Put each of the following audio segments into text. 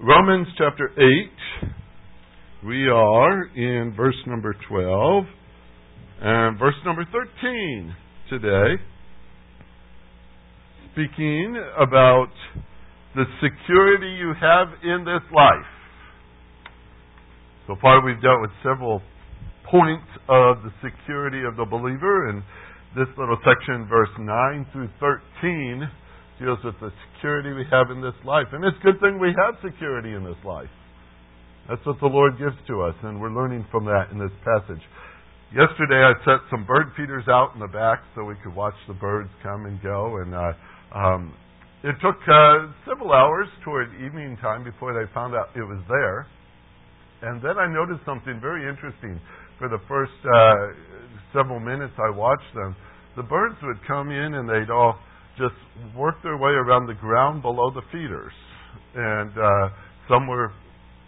Romans chapter 8. We are in verse number 12 and verse number 13 today. Speaking about the security you have in this life. So far, we've dealt with several points of the security of the believer, and this little section, verse 9 through 13, deals with the security we have in this life. And it's a good thing we have security in this life. That's what the Lord gives to us, and we're learning from that in this passage. Yesterday, I set some bird feeders out in the back so we could watch the birds come and go, and uh, um, it took uh, several hours toward evening time before they found out it was there. And then I noticed something very interesting. For the first uh, several minutes I watched them, the birds would come in and they'd all just worked their way around the ground below the feeders. And uh, some were,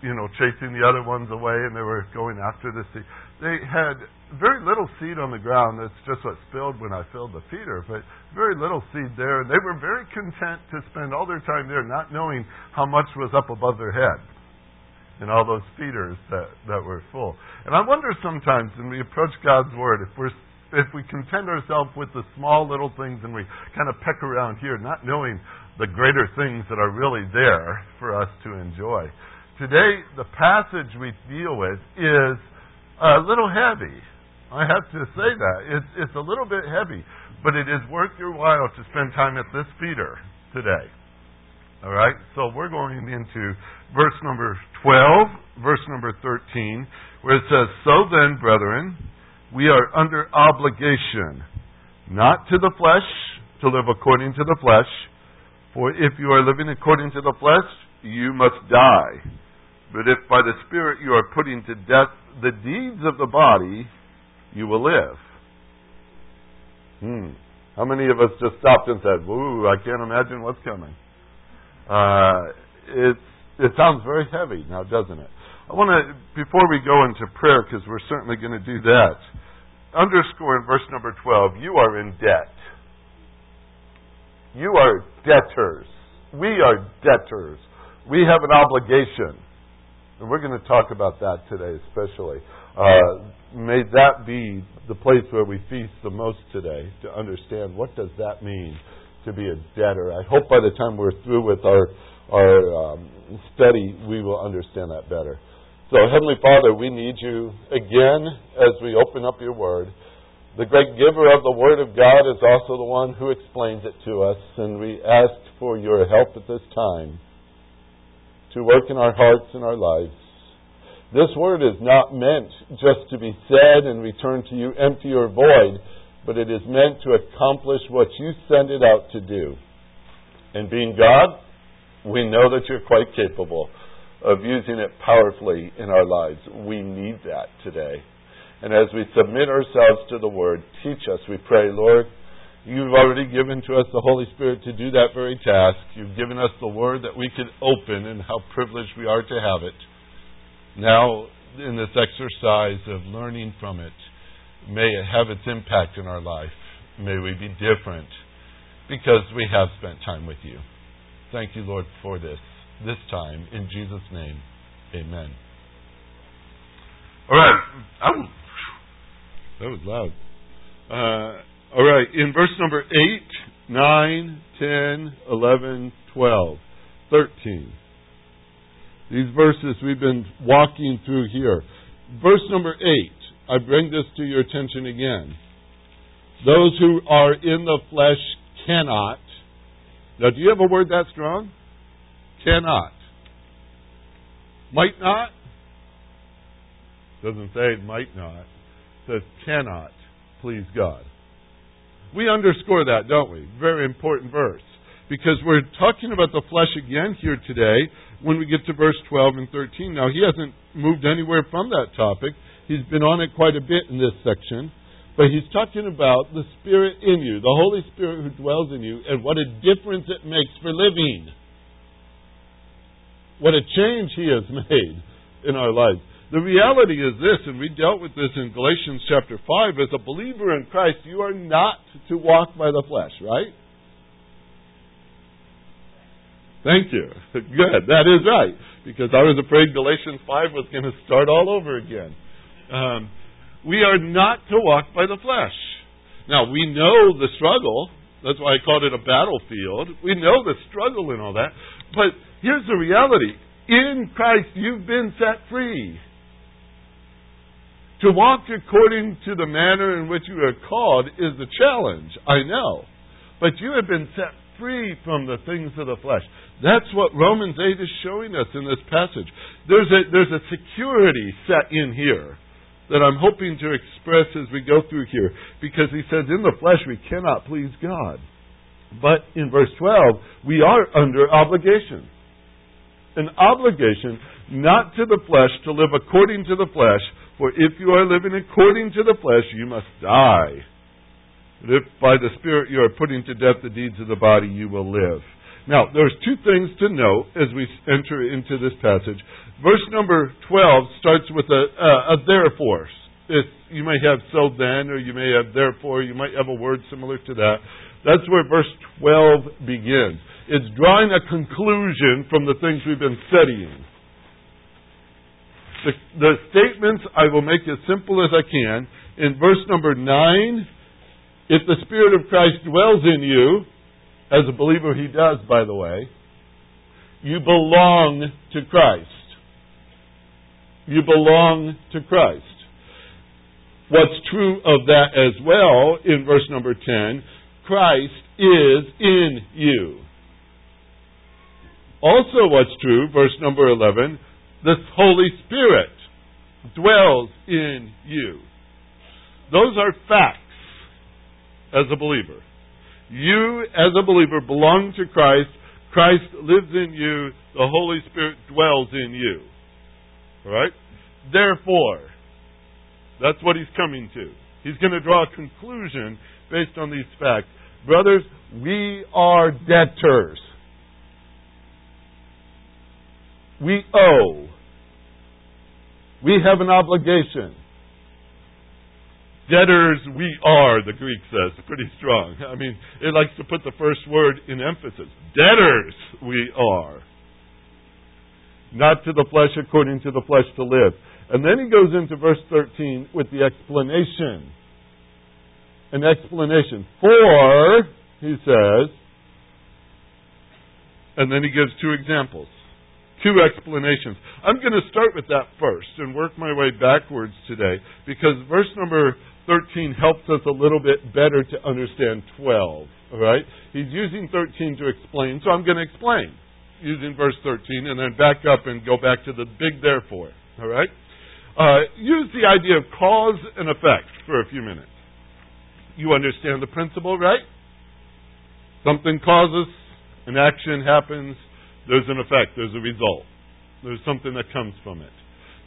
you know, chasing the other ones away and they were going after the seed. They had very little seed on the ground. That's just what spilled when I filled the feeder, but very little seed there. And they were very content to spend all their time there, not knowing how much was up above their head in all those feeders that, that were full. And I wonder sometimes when we approach God's Word, if we're if we content ourselves with the small little things and we kind of peck around here, not knowing the greater things that are really there for us to enjoy. Today, the passage we deal with is a little heavy. I have to say that. It's, it's a little bit heavy, but it is worth your while to spend time at this feeder today. All right? So we're going into verse number 12, verse number 13, where it says, So then, brethren, we are under obligation, not to the flesh, to live according to the flesh. For if you are living according to the flesh, you must die. But if by the Spirit you are putting to death the deeds of the body, you will live. Hmm. How many of us just stopped and said, Woo, I can't imagine what's coming? Uh, it sounds very heavy now, doesn't it? I want to, before we go into prayer, because we're certainly going to do that, underscore in verse number 12 you are in debt. You are debtors. We are debtors. We have an obligation. And we're going to talk about that today, especially. Uh, may that be the place where we feast the most today to understand what does that mean to be a debtor. I hope by the time we're through with our our um, study, we will understand that better. So, Heavenly Father, we need you again as we open up your Word. The great giver of the Word of God is also the one who explains it to us, and we ask for your help at this time to work in our hearts and our lives. This Word is not meant just to be said and returned to you empty or void, but it is meant to accomplish what you send it out to do. And being God, we know that you're quite capable of using it powerfully in our lives. We need that today. And as we submit ourselves to the Word, teach us, we pray, Lord. You've already given to us the Holy Spirit to do that very task. You've given us the Word that we could open, and how privileged we are to have it. Now, in this exercise of learning from it, may it have its impact in our life. May we be different because we have spent time with you. Thank you, Lord, for this this time. In Jesus' name, amen. All right. That was loud. Uh, all right. In verse number 8, 9, 10, 11, 12, 13. These verses we've been walking through here. Verse number 8, I bring this to your attention again. Those who are in the flesh cannot. Now, do you have a word that strong? Cannot. Might not? Doesn't say might not. Says cannot please God. We underscore that, don't we? Very important verse. Because we're talking about the flesh again here today when we get to verse 12 and 13. Now, he hasn't moved anywhere from that topic. He's been on it quite a bit in this section. But he's talking about the Spirit in you, the Holy Spirit who dwells in you, and what a difference it makes for living. What a change He has made in our lives. The reality is this, and we dealt with this in Galatians chapter 5. As a believer in Christ, you are not to walk by the flesh, right? Thank you. Good. That is right. because I was afraid Galatians 5 was going to start all over again. Um, we are not to walk by the flesh. Now, we know the struggle. That's why I called it a battlefield. We know the struggle and all that. But here's the reality in Christ, you've been set free. To walk according to the manner in which you are called is the challenge, I know. But you have been set free from the things of the flesh. That's what Romans 8 is showing us in this passage. There's a, there's a security set in here that I'm hoping to express as we go through here. Because he says, in the flesh we cannot please God. But in verse 12, we are under obligation. An obligation not to the flesh to live according to the flesh, for if you are living according to the flesh, you must die. But if by the Spirit you are putting to death the deeds of the body, you will live. Now, there's two things to note as we enter into this passage. Verse number 12 starts with a, a, a therefore. If you may have so then, or you may have therefore, you might have a word similar to that. That's where verse 12 begins. It's drawing a conclusion from the things we've been studying. The, the statements I will make as simple as I can. In verse number 9, if the Spirit of Christ dwells in you, as a believer he does, by the way, you belong to Christ. You belong to Christ. What's true of that as well in verse number 10 Christ is in you. Also, what's true, verse number 11, the Holy Spirit dwells in you. Those are facts as a believer. You, as a believer, belong to Christ. Christ lives in you. The Holy Spirit dwells in you. All right? Therefore, that's what he's coming to. He's going to draw a conclusion based on these facts. Brothers, we are debtors. We owe. We have an obligation. Debtors we are, the Greek says. Pretty strong. I mean, it likes to put the first word in emphasis. Debtors we are. Not to the flesh according to the flesh to live. And then he goes into verse 13 with the explanation. An explanation. For, he says, and then he gives two examples two explanations. I'm going to start with that first and work my way backwards today because verse number 13 helps us a little bit better to understand 12. All right? He's using 13 to explain, so I'm going to explain using verse 13 and then back up and go back to the big therefore. All right? Uh, use the idea of cause and effect for a few minutes. You understand the principle, right? Something causes, an action happens, there's an effect, there's a result. There's something that comes from it.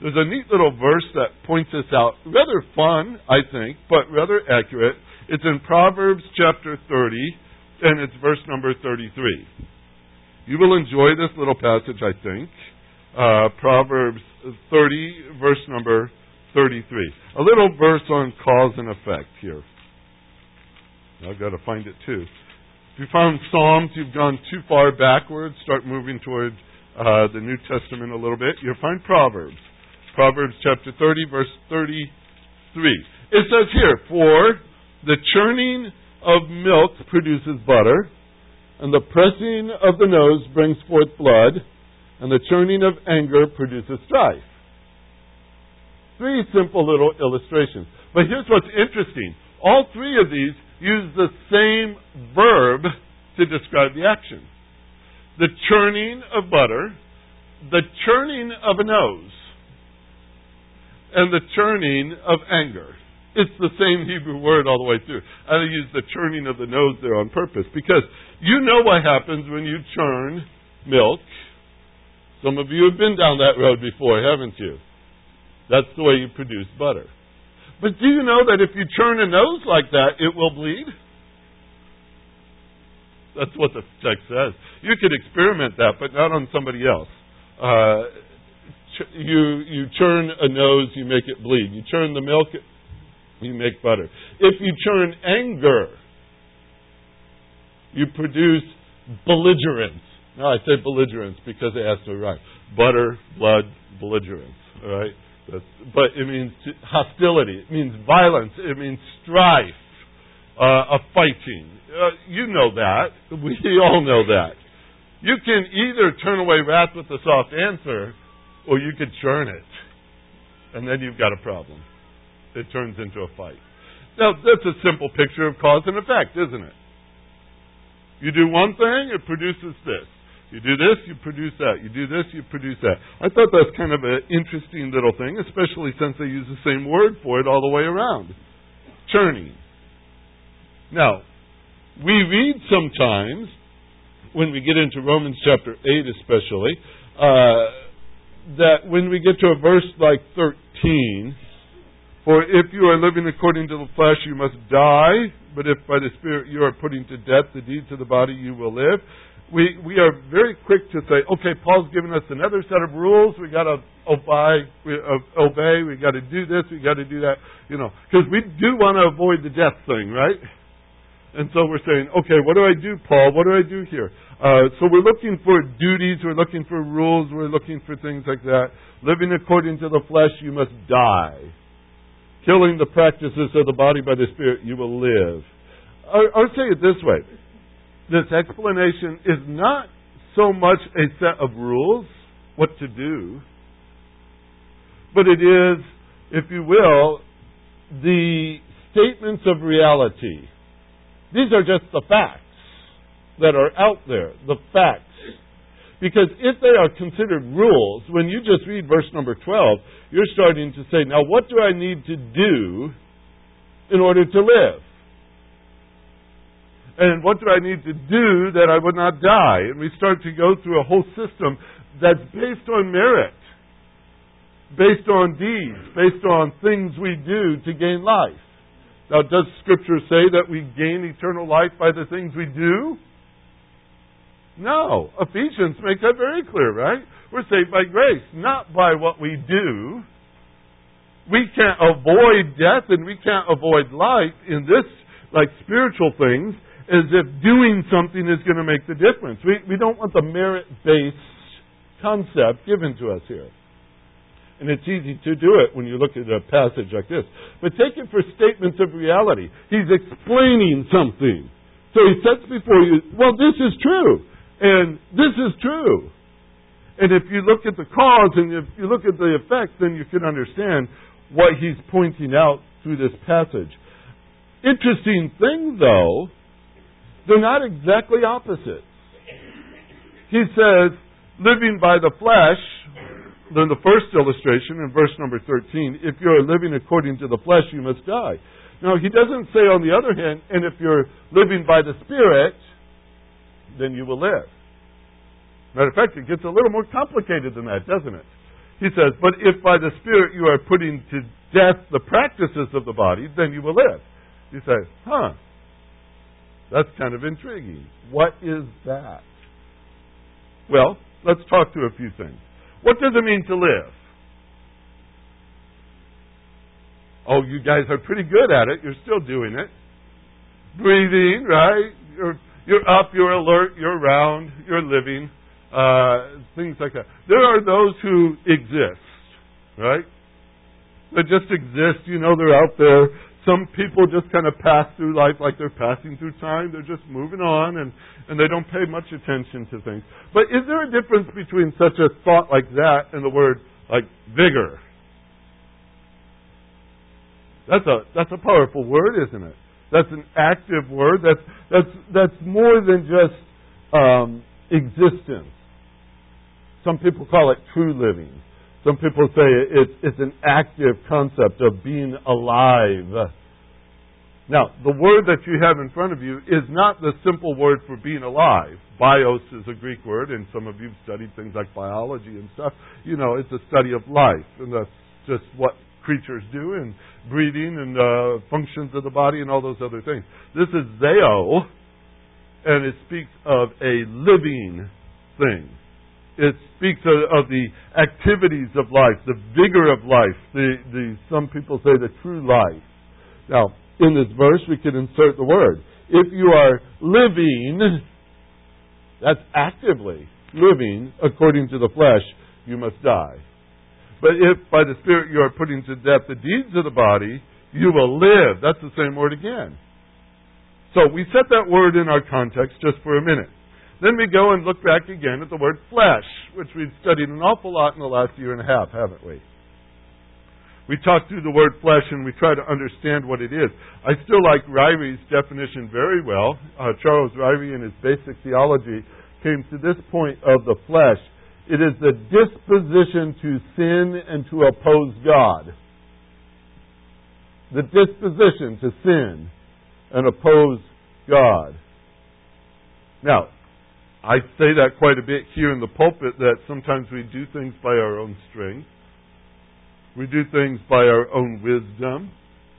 There's a neat little verse that points this out. Rather fun, I think, but rather accurate. It's in Proverbs chapter 30, and it's verse number 33. You will enjoy this little passage, I think. Uh, Proverbs 30, verse number 33. A little verse on cause and effect here. I've got to find it too. If you found Psalms, you've gone too far backwards. Start moving toward uh, the New Testament a little bit. You'll find Proverbs. Proverbs chapter 30, verse 33. It says here, For the churning of milk produces butter, and the pressing of the nose brings forth blood, and the churning of anger produces strife. Three simple little illustrations. But here's what's interesting. All three of these use the same verb to describe the action. The churning of butter, the churning of a nose, and the churning of anger. It's the same Hebrew word all the way through. I use the churning of the nose there on purpose because you know what happens when you churn milk. Some of you have been down that road before, haven't you? That's the way you produce butter. But do you know that if you churn a nose like that, it will bleed? That's what the text says. You could experiment that, but not on somebody else. Uh, you you churn a nose, you make it bleed. You churn the milk, you make butter. If you churn anger, you produce belligerence. Now I say belligerence because it has to right. Butter, blood, belligerence. All right. That's, but it means hostility. It means violence. It means strife, uh, a fighting. Uh, you know that. We all know that. You can either turn away wrath with a soft answer, or you could churn it, and then you've got a problem. It turns into a fight. Now that's a simple picture of cause and effect, isn't it? You do one thing, it produces this. You do this, you produce that. You do this, you produce that. I thought that's kind of an interesting little thing, especially since they use the same word for it all the way around. Churning. Now, we read sometimes, when we get into Romans chapter 8 especially, uh, that when we get to a verse like 13, for if you are living according to the flesh, you must die, but if by the Spirit you are putting to death the deeds of the body, you will live we, we are very quick to say, okay, Paul's given us another set of rules. We got to obey. We, uh. We got to do this. We got to do that. You know, because we do want to avoid the death thing, right? And so we're saying, okay, what do I do, Paul? What do I do here? Uh, so we're looking for duties. We're looking for rules. We're looking for things like that. Living according to the flesh, you must die. Killing the practices of the body by the Spirit, you will live. Or say it this way this explanation is not so much a set of rules, what to do, but it is, if you will, the statements of reality. These are just the facts that are out there, the facts. Because if they are considered rules, when you just read verse number 12, you're starting to say, now what do I need to do in order to live? And what do I need to do that I would not die? And we start to go through a whole system that's based on merit, based on deeds, based on things we do to gain life. Now, does Scripture say that we gain eternal life by the things we do? No. Ephesians makes that very clear, right? We're saved by grace, not by what we do. We can't avoid death and we can't avoid life in this, like spiritual things, as if doing something is going to make the difference. We, we don't want the merit based concept given to us here. And it's easy to do it when you look at a passage like this. But take it for statements of reality. He's explaining something. So he sets before you, well, this is true. And this is true. And if you look at the cause and if you look at the effect, then you can understand what he's pointing out through this passage. Interesting thing, though, they're not exactly opposites. He says, living by the flesh, then the first illustration in verse number 13, if you're living according to the flesh, you must die. Now, he doesn't say, on the other hand, and if you're living by the Spirit, then you will live. Matter of fact, it gets a little more complicated than that, doesn't it? He says, but if by the Spirit you are putting to death the practices of the body, then you will live. You say, huh, that's kind of intriguing. What is that? Well, let's talk through a few things. What does it mean to live? Oh, you guys are pretty good at it. You're still doing it. Breathing, right? You're, you're up, you're alert, you're around, you're living, uh, things like that. There are those who exist, right? They just exist, you know, they're out there some people just kind of pass through life like they're passing through time. They're just moving on and, and they don't pay much attention to things. But is there a difference between such a thought like that and the word like vigor? That's a that's a powerful word, isn't it? That's an active word. That's that's that's more than just um, existence. Some people call it true living. Some people say it's, it's an active concept of being alive. Now, the word that you have in front of you is not the simple word for being alive. Bios is a Greek word, and some of you have studied things like biology and stuff. You know, it's a study of life, and that's just what creatures do, and breathing and uh, functions of the body and all those other things. This is zeo, and it speaks of a living thing. It speaks of, of the activities of life, the vigor of life, the, the, some people say the true life. Now, in this verse, we can insert the word. If you are living, That's actively living according to the flesh, you must die. But if by the Spirit you are putting to death the deeds of the body, you will live. That's the same word again. So we set that word in our context just for a minute. Then we go and look back again at the word flesh, which we've studied an awful lot in the last year and a half, haven't we? We talk through the word flesh and we try to understand what it is. I still like Ryrie's definition very well. Uh, Charles Ryrie, in his basic theology, came to this point of the flesh. It is the disposition to sin and to oppose God. The disposition to sin and oppose God. Now, I say that quite a bit here in the pulpit that sometimes we do things by our own strength. We do things by our own wisdom.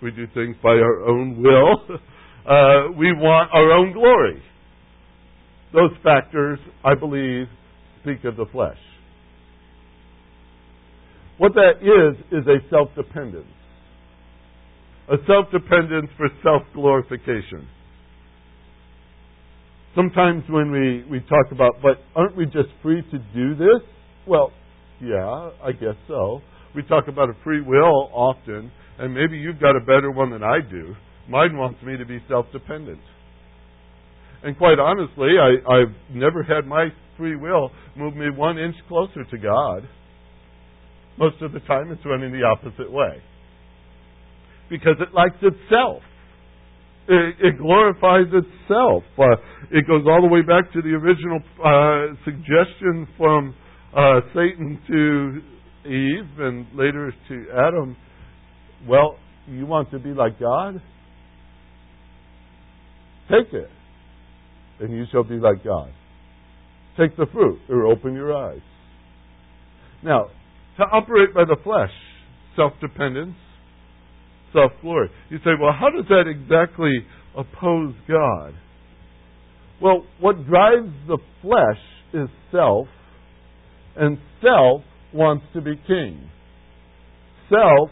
We do things by our own will. Uh, we want our own glory. Those factors, I believe, speak of the flesh. What that is, is a self dependence. A self dependence for self glorification. Sometimes when we, we talk about, but aren't we just free to do this? Well, yeah, I guess so. We talk about a free will often, and maybe you've got a better one than I do. Mine wants me to be self dependent. And quite honestly, I, I've never had my free will move me one inch closer to God. Most of the time, it's running the opposite way. Because it likes itself. It, it glorifies itself. Uh, it goes all the way back to the original uh, suggestion from uh, Satan to Eve and later to Adam, well, you want to be like God? Take it, and you shall be like God. Take the fruit, or open your eyes. Now, to operate by the flesh, self dependence, self glory. You say, well, how does that exactly oppose God? Well, what drives the flesh is self, and self wants to be king. Self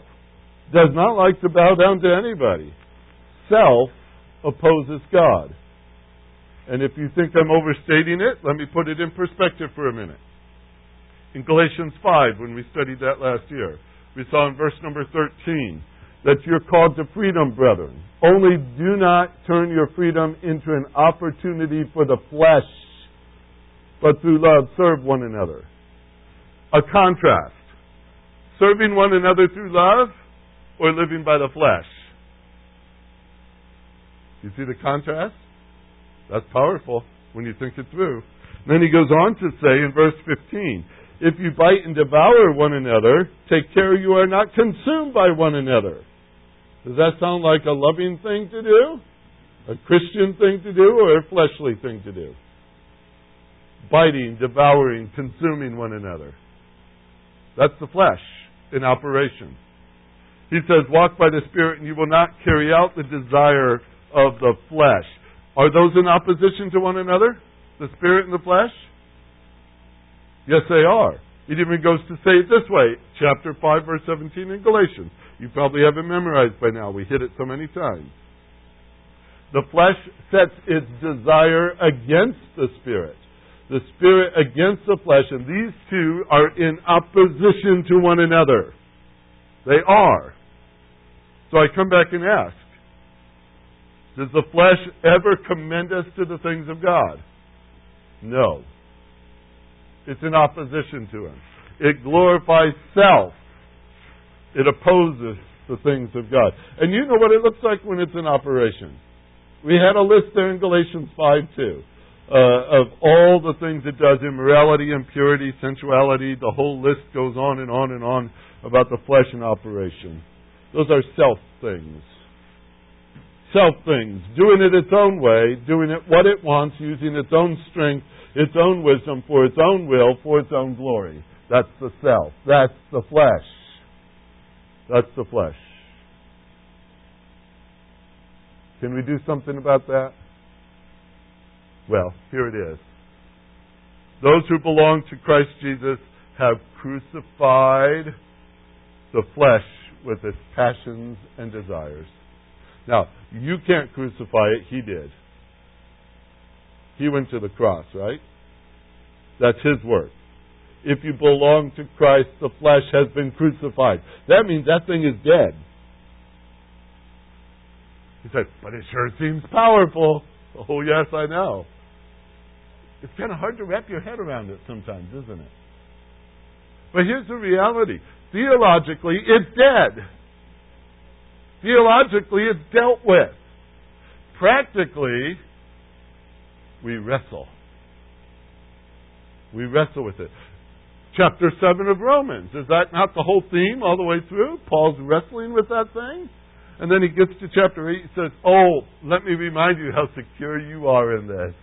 does not like to bow down to anybody. Self opposes God. And if you think I'm overstating it, let me put it in perspective for a minute. In Galatians 5, when we studied that last year, we saw in verse number 13 that you're called to freedom, brethren. Only do not turn your freedom into an opportunity for the flesh, but through love serve one another a contrast. Serving one another through love or living by the flesh? You see the contrast? That's powerful when you think it through. Then he goes on to say in verse 15, If you bite and devour one another, take care you are not consumed by one another. Does that sound like a loving thing to do? A Christian thing to do or a fleshly thing to do? Biting, devouring, consuming one another. That's the flesh in operation. He says, Walk by the Spirit, and you will not carry out the desire of the flesh. Are those in opposition to one another? The Spirit and the flesh? Yes, they are. It even goes to say it this way, chapter 5, verse 17 in Galatians. You probably have it memorized by now. We hit it so many times. The flesh sets its desire against the Spirit the spirit against the flesh, and these two are in opposition to one another. They are. So I come back and ask Does the flesh ever commend us to the things of God? No. It's in opposition to Him. It glorifies self. It opposes the things of God. And you know what it looks like when it's in operation. We had a list there in Galatians 5 too uh, of all the things it does immorality, impurity, sensuality, the whole list goes on and on and on about the flesh in operation. Those are self things. Self things. Doing it its own way, doing it what it wants, using its own strength, its own wisdom, for its own will, for its own glory. That's the self. That's the flesh. That's the flesh. Can we do something about that? Well, here it is. Those who belong to Christ Jesus have crucified the flesh with its passions and desires. Now, you can't crucify it, he did. He went to the cross, right? That's his word. If you belong to Christ, the flesh has been crucified. That means that thing is dead. He said, but it sure seems powerful. Oh, yes, I know. It's kind of hard to wrap your head around it sometimes, isn't it? But here's the reality theologically, it's dead. Theologically, it's dealt with. Practically, we wrestle. We wrestle with it. Chapter 7 of Romans. Is that not the whole theme all the way through? Paul's wrestling with that thing? And then he gets to chapter 8 and says, Oh, let me remind you how secure you are in this.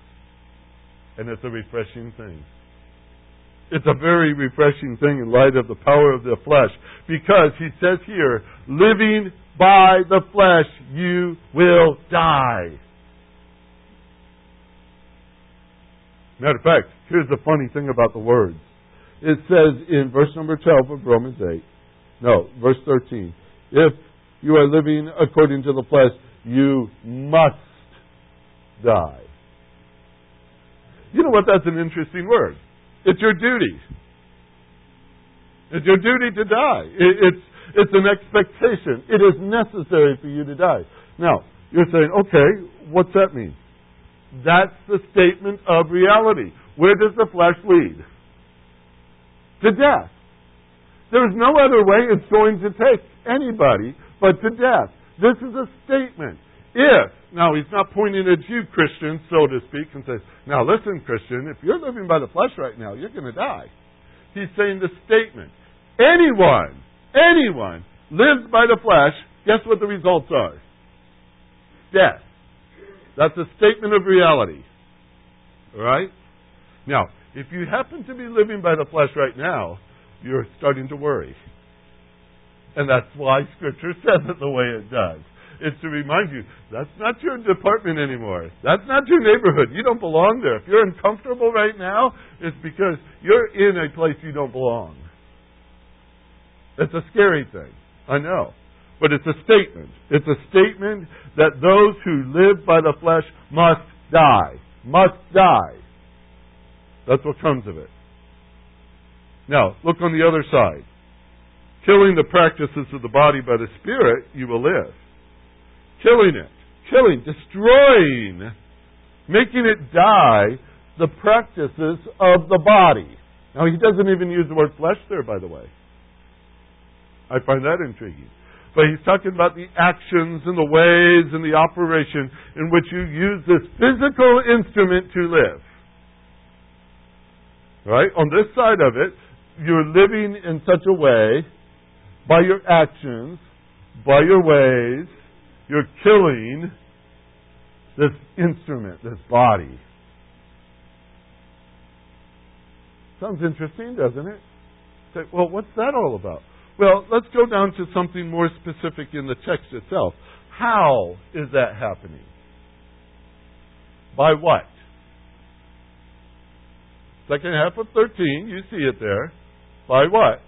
And it's a refreshing thing. It's a very refreshing thing in light of the power of the flesh. Because he says here, living by the flesh, you will die. Matter of fact, here's the funny thing about the words. It says in verse number 12 of Romans 8, no, verse 13, if you are living according to the flesh, you must die. You know what? That's an interesting word. It's your duty. It's your duty to die. it's, it's an expectation. It is necessary for you to die. Now, you're saying, okay, what's that mean? That's the statement of reality. Where does the flesh lead? To death. There's no other way it's going to take anybody but to death. This is a statement. If, now he's not pointing at you, Christian, so to speak, and says, now listen, Christian, if you're living by the flesh right now, you're going to die. He's saying the statement. Anyone, anyone lives by the flesh, guess what the results are? Death. That's a statement of reality. All right? Now, if you happen to be living by the flesh right now, you're starting to worry. And that's why Scripture says it the way it does. It's to remind you that's not your department anymore. That's not your neighborhood. You don't belong there. If you're uncomfortable right now, it's because you're in a place you don't belong. It's a scary thing. I know. But it's a statement. It's a statement that those who live by the flesh must die. Must die. That's what comes of it. Now, look on the other side. Killing the practices of the body by the Spirit, you will live. Killing it. Killing, destroying, making it die the practices of the body. Now, he doesn't even use the word flesh there, by the way. I find that intriguing. But he's talking about the actions and the ways and the operation in which you use this physical instrument to live. Right? On this side of it, you're living in such a way by your actions, by your ways, you're killing this instrument, this body. Sounds interesting, doesn't it? Say, well, what's that all about? Well, let's go down to something more specific in the text itself. How is that happening? By what? Second half of 13, you see it there. By what?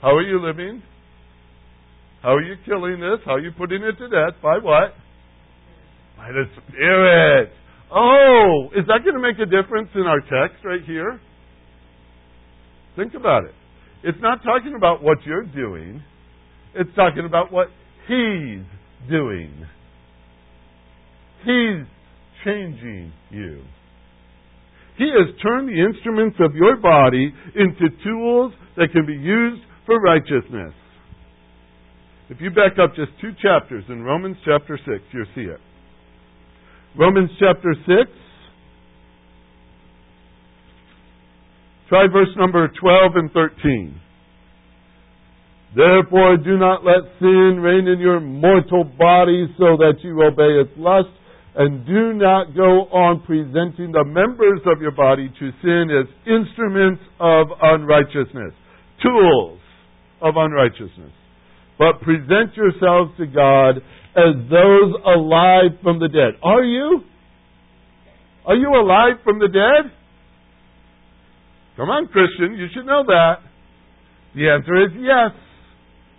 How are you living? How are you killing this? How are you putting it to death? By what? By the Spirit. Oh, is that going to make a difference in our text right here? Think about it. It's not talking about what you're doing. It's talking about what He's doing. He's changing you. He has turned the instruments of your body into tools that can be used for righteousness. If you back up just two chapters in Romans chapter 6, you'll see it. Romans chapter 6, Try verse number 12 and 13. Therefore, do not let sin reign in your mortal body so that you obey its lust, and do not go on presenting the members of your body to sin as instruments of unrighteousness, tools of unrighteousness. But present yourselves to God as those alive from the dead. Are you? Are you alive from the dead? Come on, Christian, you should know that. The answer is yes.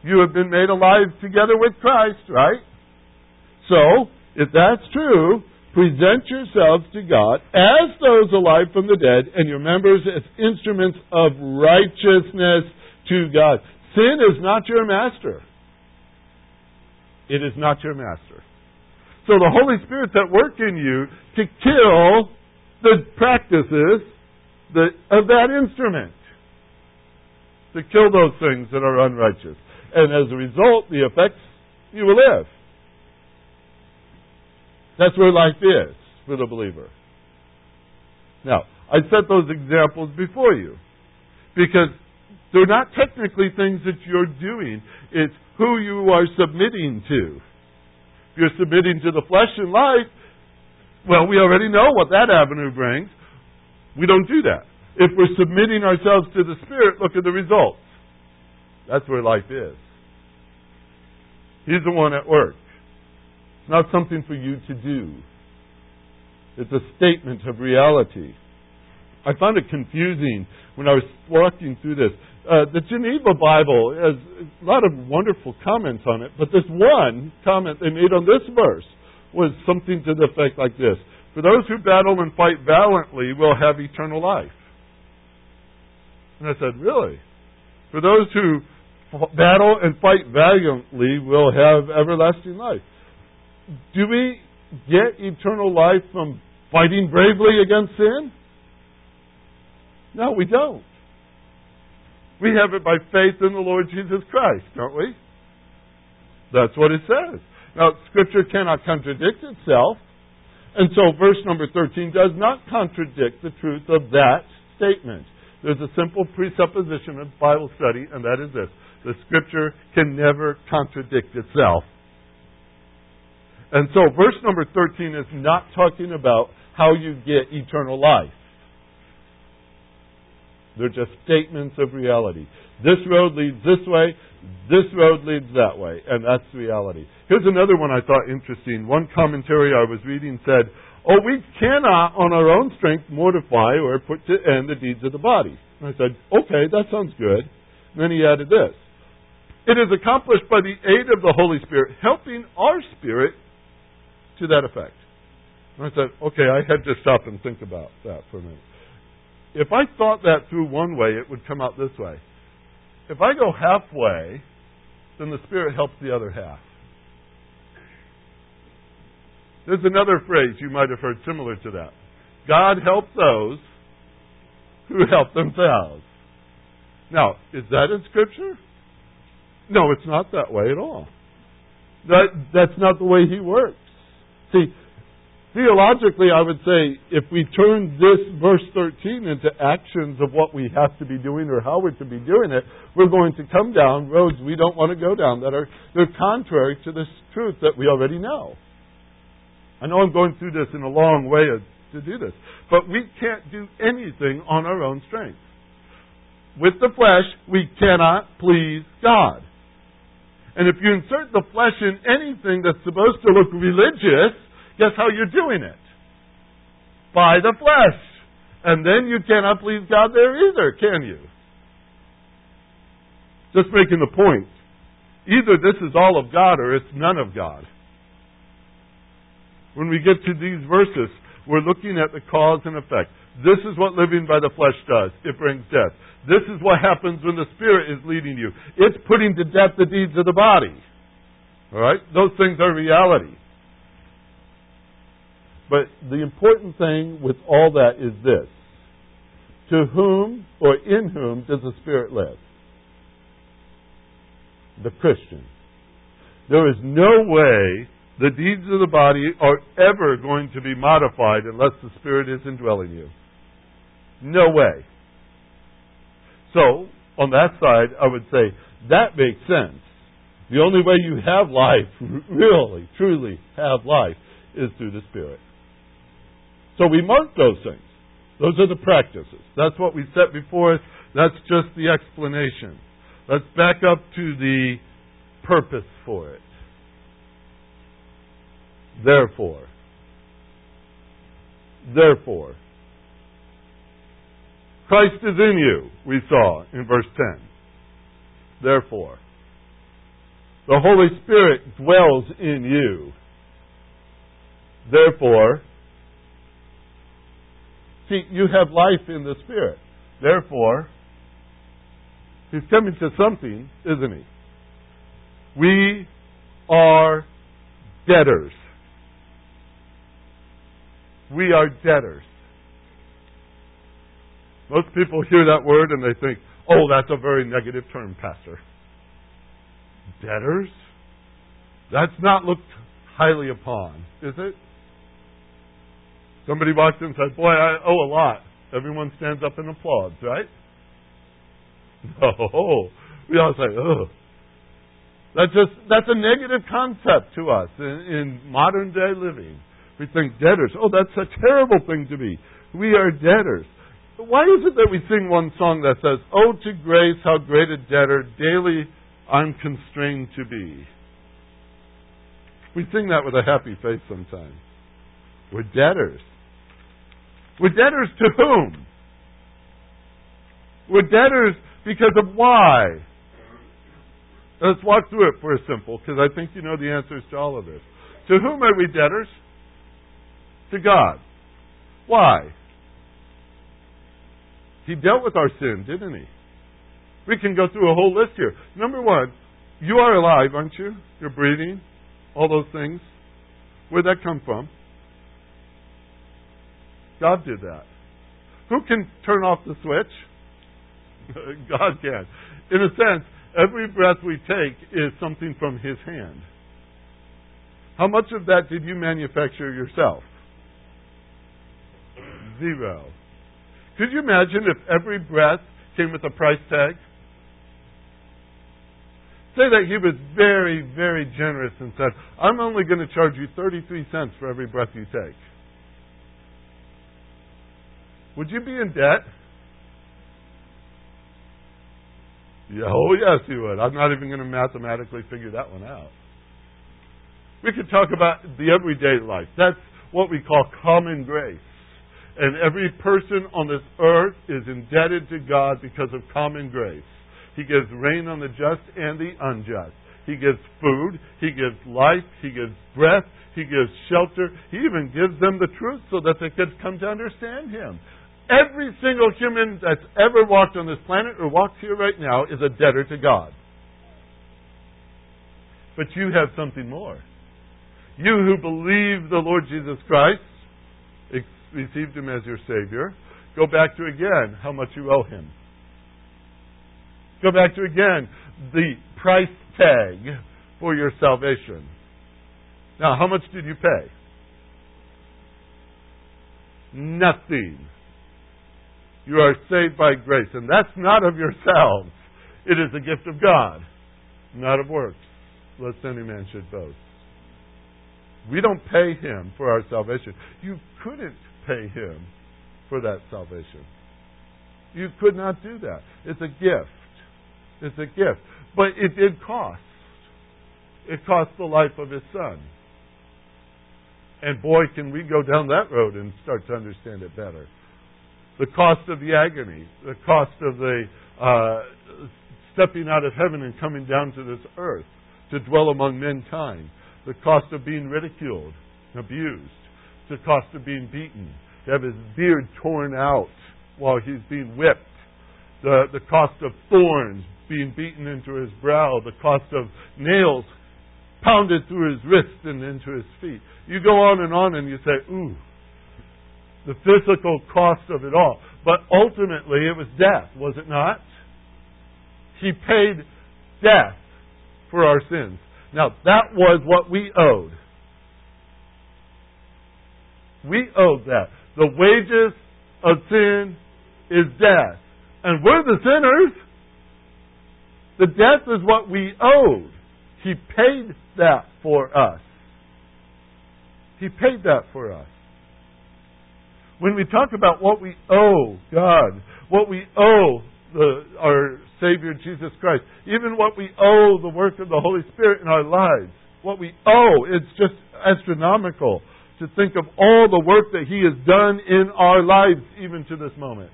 You have been made alive together with Christ, right? So, if that's true, present yourselves to God as those alive from the dead, and your members as instruments of righteousness to God. Sin is not your master. It is not your master. So the Holy Spirit's at work in you to kill the practices of that instrument. To kill those things that are unrighteous. And as a result, the effects, you will live. That's where life is for the believer. Now, I set those examples before you because they're not technically things that you're doing. It's who you are submitting to. If you're submitting to the flesh and life, well, we already know what that avenue brings. We don't do that. If we're submitting ourselves to the Spirit, look at the results. That's where life is. He's the one at work. Not something for you to do. It's a statement of reality. I found it confusing when I was walking through this. Uh, the Geneva Bible has a lot of wonderful comments on it, but this one comment they made on this verse was something to the effect like this For those who battle and fight valiantly will have eternal life. And I said, Really? For those who battle and fight valiantly will have everlasting life. Do we get eternal life from fighting bravely against sin? No, we don't. We have it by faith in the Lord Jesus Christ, don't we? That's what it says. Now, Scripture cannot contradict itself, and so verse number 13 does not contradict the truth of that statement. There's a simple presupposition of Bible study, and that is this the Scripture can never contradict itself. And so, verse number 13 is not talking about how you get eternal life. They're just statements of reality. This road leads this way, this road leads that way, and that's reality. Here's another one I thought interesting. One commentary I was reading said, Oh, we cannot on our own strength mortify or put to end the deeds of the body. And I said, Okay, that sounds good. And then he added this It is accomplished by the aid of the Holy Spirit, helping our spirit to that effect. And I said, Okay, I had to stop and think about that for a minute. If I thought that through one way, it would come out this way. If I go halfway, then the Spirit helps the other half. There's another phrase you might have heard similar to that. God helps those who help themselves. Now, is that in Scripture? No, it's not that way at all. That, that's not the way He works. See, Theologically, I would say if we turn this verse 13 into actions of what we have to be doing or how we're to be doing it, we're going to come down roads we don't want to go down that are they're contrary to this truth that we already know. I know I'm going through this in a long way to do this, but we can't do anything on our own strength. With the flesh, we cannot please God. And if you insert the flesh in anything that's supposed to look religious, Guess how you're doing it? By the flesh. And then you cannot please God there either, can you? Just making the point. Either this is all of God or it's none of God. When we get to these verses, we're looking at the cause and effect. This is what living by the flesh does. It brings death. This is what happens when the Spirit is leading you. It's putting to death the deeds of the body. All right? Those things are reality. But the important thing with all that is this To whom or in whom does the Spirit live? The Christian. There is no way the deeds of the body are ever going to be mortified unless the Spirit is indwelling you. No way. So, on that side, I would say that makes sense. The only way you have life, really, truly have life, is through the Spirit. So we mark those things. Those are the practices. That's what we set before us. That's just the explanation. Let's back up to the purpose for it. Therefore, therefore, Christ is in you, we saw in verse 10. Therefore, the Holy Spirit dwells in you. Therefore, see, you have life in the Spirit. Therefore, he's coming to something, isn't he? We are debtors. We are debtors. Most people hear that word and they think, oh, that's a very negative term, Pastor. Debtors? That's not looked highly upon, is it? Somebody walks in and says, Boy, I owe a lot. Everyone stands up and applauds, right? No. We all say, oh. That's just that's a negative concept to us in, in modern day living. We think debtors. Oh, that's a terrible thing to be. We are debtors. Why is it that we sing one song that says, Oh, to grace, how great a debtor daily I'm constrained to be? We sing that with a happy face sometimes. We're debtors. We're debtors to whom? We're debtors because of why? Let's walk through it for a simple, because I think you know the answers to all of this. To whom are we debtors? To God. Why? He dealt with our sin, didn't he? We can go through a whole list here. Number one, you are alive, aren't you? You're breathing, all those things. Where'd that come from? God did that. Who can turn off the switch? God can. In a sense, every breath we take is something from His hand. How much of that did you manufacture yourself? Zero. Could you imagine if every breath came with a price tag? Say that he was very, very generous and said, I'm only going to charge you 33 cents for every breath you take. Would you be in debt? Yeah, oh, yes, you would. I'm not even going to mathematically figure that one out. We could talk about the everyday life. That's what we call common grace. And every person on this earth is indebted to God because of common grace. He gives rain on the just and the unjust. He gives food. He gives life. He gives breath. He gives shelter. He even gives them the truth so that they could come to understand Him. Every single human that's ever walked on this planet or walks here right now is a debtor to God. But you have something more. You who believe the Lord Jesus Christ received him as your Savior, go back to again how much you owe him. Go back to again the price tag for your salvation. Now, how much did you pay? Nothing. You are saved by grace, and that's not of yourselves. It is a gift of God, not of works, lest any man should boast. We don't pay him for our salvation. You couldn't pay him for that salvation. You could not do that. It's a gift. It's a gift. But it did cost. It cost the life of his son. And boy, can we go down that road and start to understand it better. The cost of the agony, the cost of the uh, stepping out of heaven and coming down to this earth to dwell among mankind, the cost of being ridiculed, abused, the cost of being beaten, to have his beard torn out while he's being whipped, the, the cost of thorns being beaten into his brow, the cost of nails pounded through his wrist and into his feet. You go on and on and you say, ooh, the physical cost of it all. But ultimately it was death, was it not? He paid death for our sins. Now, that was what we owed. We owed that. The wages of sin is death. And we're the sinners. The death is what we owed. He paid that for us. He paid that for us. When we talk about what we owe God, what we owe the, our Savior Jesus Christ, even what we owe the work of the Holy Spirit in our lives, what we owe, it's just astronomical to think of all the work that He has done in our lives, even to this moment.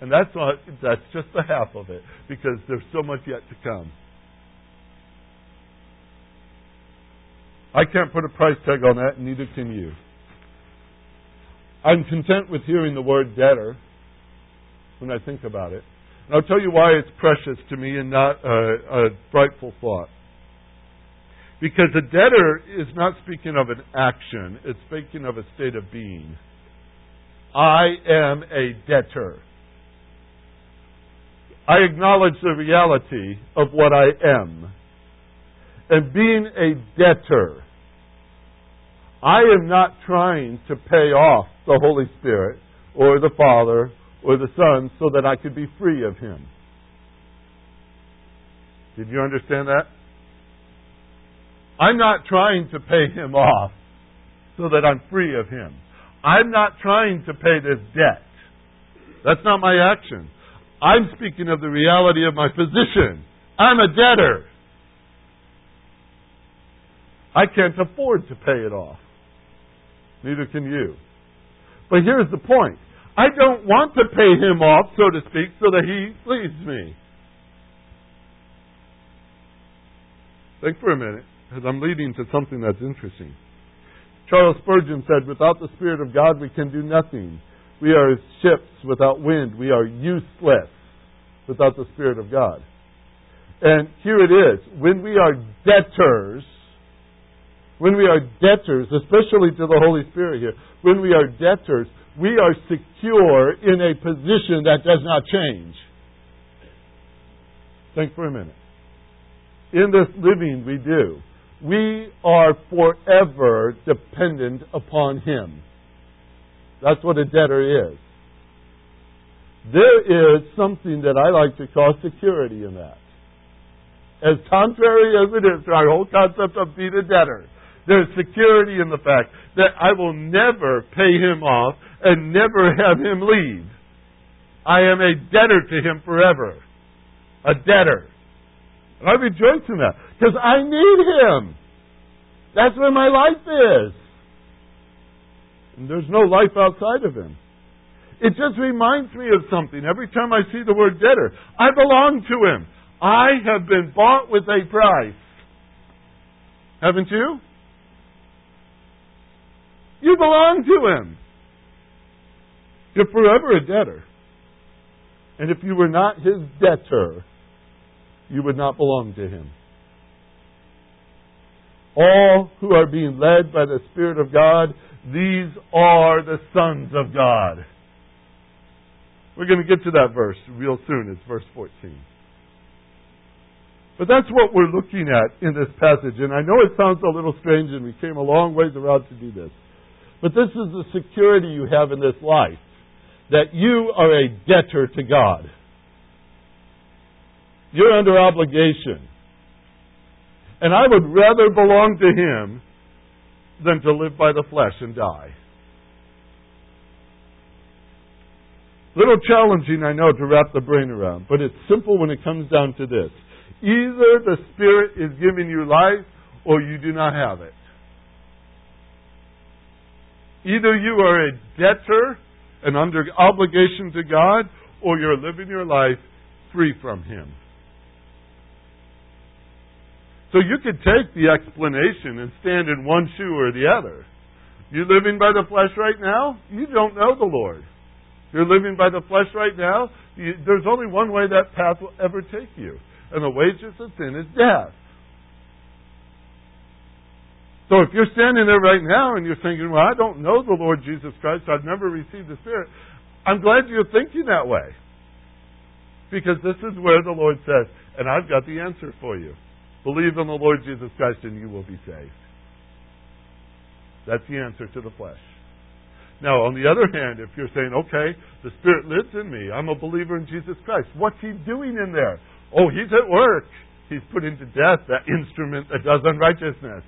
And that's not, that's just the half of it, because there's so much yet to come. I can't put a price tag on that, and neither can you. I'm content with hearing the word debtor when I think about it. And I'll tell you why it's precious to me and not a, a frightful thought. Because a debtor is not speaking of an action, it's speaking of a state of being. I am a debtor. I acknowledge the reality of what I am. And being a debtor, I am not trying to pay off the Holy Spirit or the Father or the Son so that I could be free of Him. Did you understand that? I'm not trying to pay Him off so that I'm free of Him. I'm not trying to pay this debt. That's not my action. I'm speaking of the reality of my position. I'm a debtor. I can't afford to pay it off. Neither can you. But here's the point. I don't want to pay him off, so to speak, so that he leaves me. Think for a minute, because I'm leading to something that's interesting. Charles Spurgeon said, Without the Spirit of God, we can do nothing. We are ships without wind. We are useless without the Spirit of God. And here it is. When we are debtors, when we are debtors, especially to the Holy Spirit here, when we are debtors, we are secure in a position that does not change. Think for a minute. In this living we do, we are forever dependent upon Him. That's what a debtor is. There is something that I like to call security in that. As contrary as it is to our whole concept of being a debtor, there's security in the fact that I will never pay him off and never have him leave. I am a debtor to him forever. A debtor. And I rejoice in that because I need him. That's where my life is. And there's no life outside of him. It just reminds me of something every time I see the word debtor. I belong to him. I have been bought with a price. Haven't you? You belong to him. You're forever a debtor. And if you were not his debtor, you would not belong to him. All who are being led by the Spirit of God, these are the sons of God. We're going to get to that verse real soon. It's verse 14. But that's what we're looking at in this passage. And I know it sounds a little strange, and we came a long ways around to do this. But this is the security you have in this life that you are a debtor to God. You're under obligation. And I would rather belong to Him than to live by the flesh and die. Little challenging, I know, to wrap the brain around, but it's simple when it comes down to this. Either the Spirit is giving you life or you do not have it. Either you are a debtor and under obligation to God, or you're living your life free from Him. So you could take the explanation and stand in one shoe or the other. You're living by the flesh right now? You don't know the Lord. You're living by the flesh right now? You, there's only one way that path will ever take you. And the wages of sin is death. So if you're standing there right now and you're thinking, well, I don't know the Lord Jesus Christ, I've never received the Spirit, I'm glad you're thinking that way. Because this is where the Lord says, and I've got the answer for you. Believe in the Lord Jesus Christ and you will be saved. That's the answer to the flesh. Now, on the other hand, if you're saying, okay, the Spirit lives in me, I'm a believer in Jesus Christ, what's He doing in there? Oh, He's at work. He's putting to death that instrument that does unrighteousness.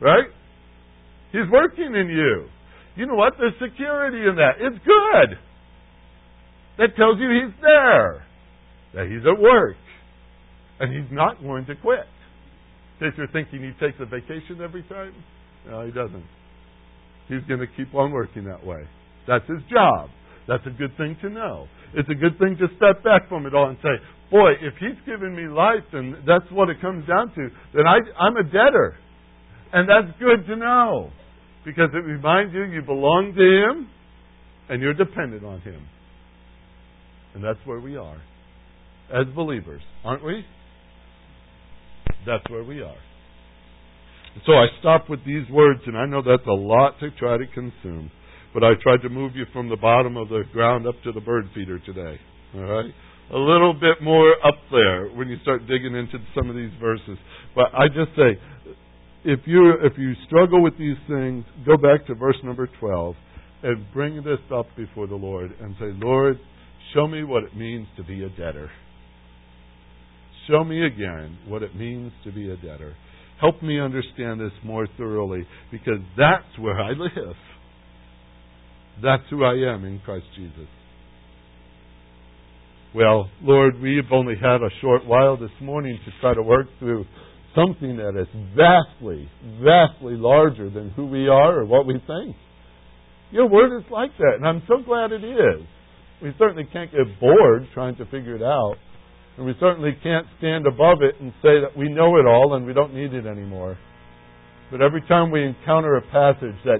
Right? He's working in you. You know what? There's security in that. It's good. That tells you he's there. That he's at work. And he's not going to quit. In case you're thinking he takes a vacation every time. No, he doesn't. He's going to keep on working that way. That's his job. That's a good thing to know. It's a good thing to step back from it all and say, boy, if he's given me life and that's what it comes down to, then I, I'm a debtor. And that's good to know because it reminds you you belong to Him and you're dependent on Him. And that's where we are as believers, aren't we? That's where we are. So I stop with these words, and I know that's a lot to try to consume, but I tried to move you from the bottom of the ground up to the bird feeder today. All right? A little bit more up there when you start digging into some of these verses. But I just say, if you if you struggle with these things, go back to verse number twelve and bring this up before the Lord and say, Lord, show me what it means to be a debtor. Show me again what it means to be a debtor. Help me understand this more thoroughly because that's where I live. That's who I am in Christ Jesus. Well, Lord, we've only had a short while this morning to try to work through something that is vastly, vastly larger than who we are or what we think. Your word is like that, and I'm so glad it is. We certainly can't get bored trying to figure it out. And we certainly can't stand above it and say that we know it all and we don't need it anymore. But every time we encounter a passage that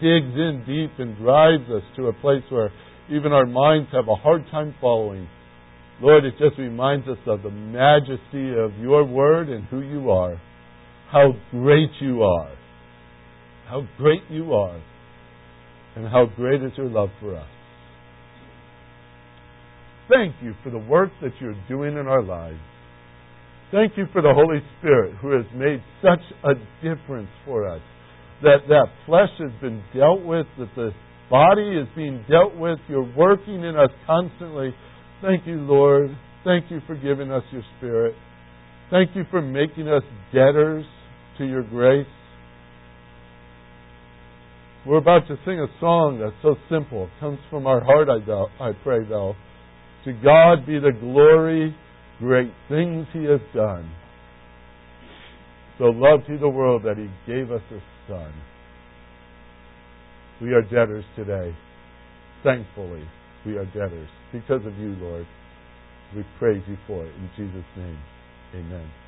digs in deep and drives us to a place where even our minds have a hard time following, Lord, it just reminds us of the majesty of your word and who you are. How great you are. How great you are. And how great is your love for us. Thank you for the work that you're doing in our lives. Thank you for the Holy Spirit who has made such a difference for us. That that flesh has been dealt with, that the body is being dealt with. You're working in us constantly. Thank you, Lord. Thank you for giving us your Spirit. Thank you for making us debtors to your grace. We're about to sing a song that's so simple. It comes from our heart, I, do, I pray, though. To God be the glory, great things He has done. So loved He the world that He gave us a Son. We are debtors today. Thankfully, we are debtors. Because of you, Lord. We praise you for it. In Jesus' name, amen.